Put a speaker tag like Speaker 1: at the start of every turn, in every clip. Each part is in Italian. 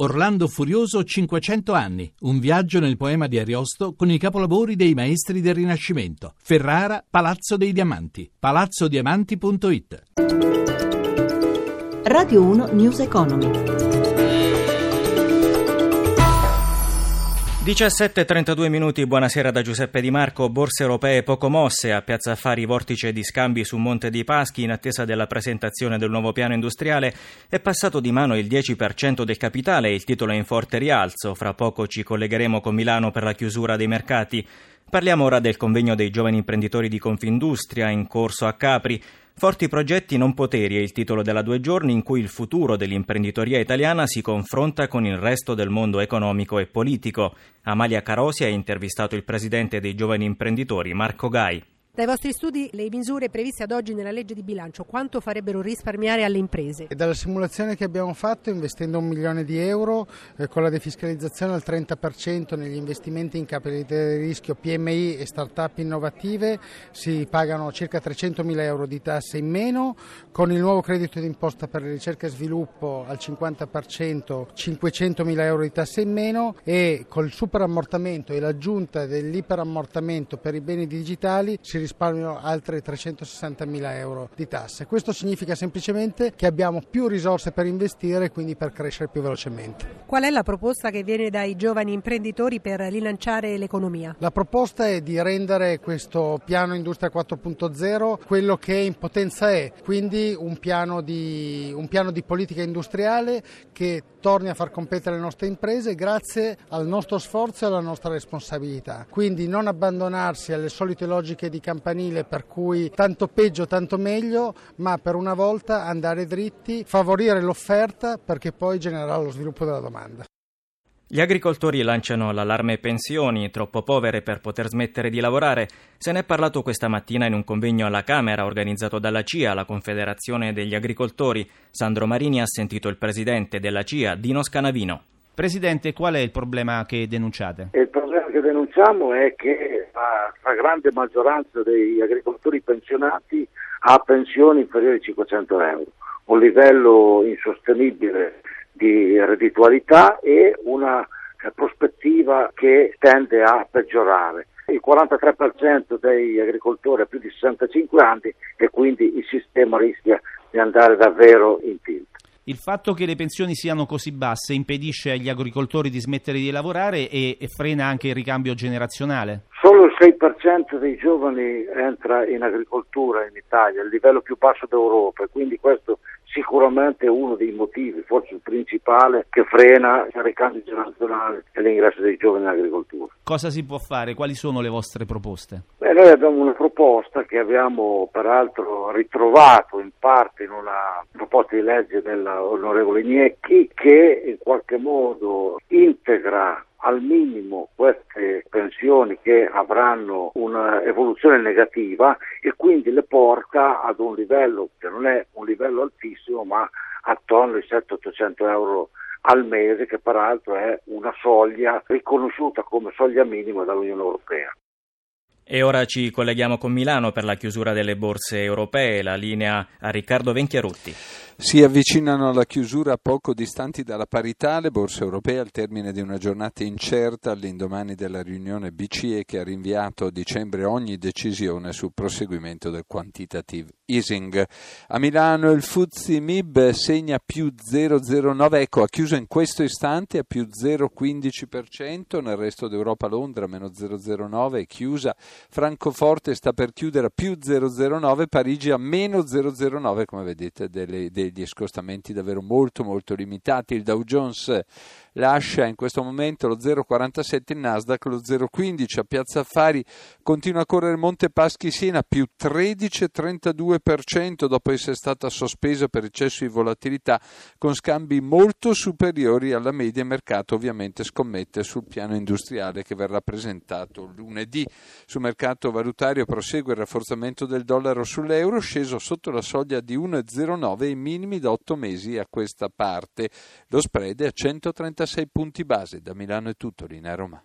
Speaker 1: Orlando Furioso 500 anni, un viaggio nel poema di Ariosto con i capolavori dei maestri del Rinascimento. Ferrara, Palazzo dei Diamanti, palazzodiamanti.it.
Speaker 2: Radio 1 News Economy.
Speaker 3: 17.32 minuti, buonasera da Giuseppe Di Marco. Borse europee poco mosse, a Piazza Affari vortice di scambi su Monte dei Paschi in attesa della presentazione del nuovo piano industriale. È passato di mano il 10% del capitale e il titolo è in forte rialzo. Fra poco ci collegheremo con Milano per la chiusura dei mercati. Parliamo ora del convegno dei giovani imprenditori di Confindustria in corso a Capri. Forti progetti non poteri è il titolo della due giorni in cui il futuro dell'imprenditoria italiana si confronta con il resto del mondo economico e politico. Amalia Carosi ha intervistato il presidente dei giovani imprenditori Marco Gai.
Speaker 4: Dai vostri studi le misure previste ad oggi nella legge di bilancio quanto farebbero risparmiare alle imprese?
Speaker 5: E dalla simulazione che abbiamo fatto investendo un milione di euro eh, con la defiscalizzazione al 30% negli investimenti in capitale di rischio PMI e start-up innovative si pagano circa 300 mila euro di tasse in meno, con il nuovo credito d'imposta per ricerca e sviluppo al 50% 500 mila euro di tasse in meno e col superammortamento e l'aggiunta dell'iperammortamento per i beni digitali si risparmiano altre 360 mila euro di tasse. Questo significa semplicemente che abbiamo più risorse per investire e quindi per crescere più velocemente.
Speaker 4: Qual è la proposta che viene dai giovani imprenditori per rilanciare l'economia?
Speaker 5: La proposta è di rendere questo piano Industria 4.0 quello che in potenza è, quindi un piano di, un piano di politica industriale che torni a far competere le nostre imprese grazie al nostro sforzo e alla nostra responsabilità. Quindi non abbandonarsi alle solite logiche di campanile per cui tanto peggio tanto meglio, ma per una volta andare dritti, favorire l'offerta perché poi genererà lo sviluppo della domanda.
Speaker 3: Gli agricoltori lanciano l'allarme pensioni, troppo povere per poter smettere di lavorare. Se ne è parlato questa mattina in un convegno alla Camera organizzato dalla CIA, la Confederazione degli Agricoltori. Sandro Marini ha sentito il presidente della CIA, Dino Scanavino.
Speaker 6: Presidente, qual è il problema che denunciate?
Speaker 7: Il problema che denunciamo è che la stragrande maggioranza degli agricoltori pensionati ha pensioni inferiori ai 500 euro, un livello insostenibile di redditualità e una eh, prospettiva che tende a peggiorare. Il 43% degli agricoltori ha più di 65 anni e quindi il sistema rischia di andare davvero in tilt.
Speaker 6: Il fatto che le pensioni siano così basse impedisce agli agricoltori di smettere di lavorare e, e frena anche il ricambio generazionale?
Speaker 7: Solo il 6% dei giovani entra in agricoltura in Italia, il livello più basso d'Europa, quindi questo sicuramente uno dei motivi, forse il principale, che frena il ricambio generazionale e l'ingresso dei giovani in agricoltura.
Speaker 6: Cosa si può fare? Quali sono le vostre proposte?
Speaker 7: Beh, noi abbiamo una proposta che abbiamo peraltro ritrovato in parte in una proposta di legge dell'onorevole Gnecchi che in qualche modo integra al minimo queste pensioni che avranno un'evoluzione negativa e quindi le porta ad un livello che non è un livello altissimo ma attorno ai 700-800 euro al mese che peraltro è una soglia riconosciuta come soglia minima dall'Unione Europea.
Speaker 3: E ora ci colleghiamo con Milano per la chiusura delle borse europee, la linea a Riccardo Venchiarutti.
Speaker 8: Si avvicinano alla chiusura poco distanti dalla parità. Le borse europee al termine di una giornata incerta all'indomani della riunione BCE che ha rinviato a dicembre ogni decisione sul proseguimento del quantitative easing. A Milano il Fuzzi Mib segna più 0,09, ecco ha chiuso in questo istante a più 0,15%, nel resto d'Europa Londra meno 0,09 è chiusa, Francoforte sta per chiudere a più 0,09, Parigi a meno 0,09 come vedete dei degli scostamenti davvero molto molto limitati. Il Dow Jones lascia in questo momento lo 0,47, il Nasdaq lo 0,15. A Piazza Affari continua a correre Monte Paschi Siena più 13,32% dopo essere stata sospesa per eccesso di volatilità con scambi molto superiori alla media mercato ovviamente scommette sul piano industriale che verrà presentato lunedì. Sul mercato valutario prosegue il rafforzamento del dollaro sull'euro sceso sotto la soglia di 1,09 i minimi da 8 mesi a questa parte. Lo spread è a 136 6 punti base. Da Milano è tutto, linea Roma.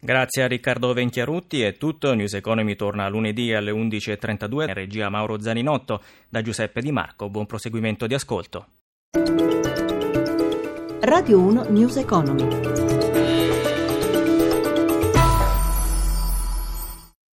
Speaker 3: Grazie a Riccardo Venchiarutti, è tutto. News Economy torna lunedì alle 11.32. Regia Mauro Zaninotto. Da Giuseppe Di Marco, buon proseguimento di ascolto.
Speaker 2: Radio 1 News Economy.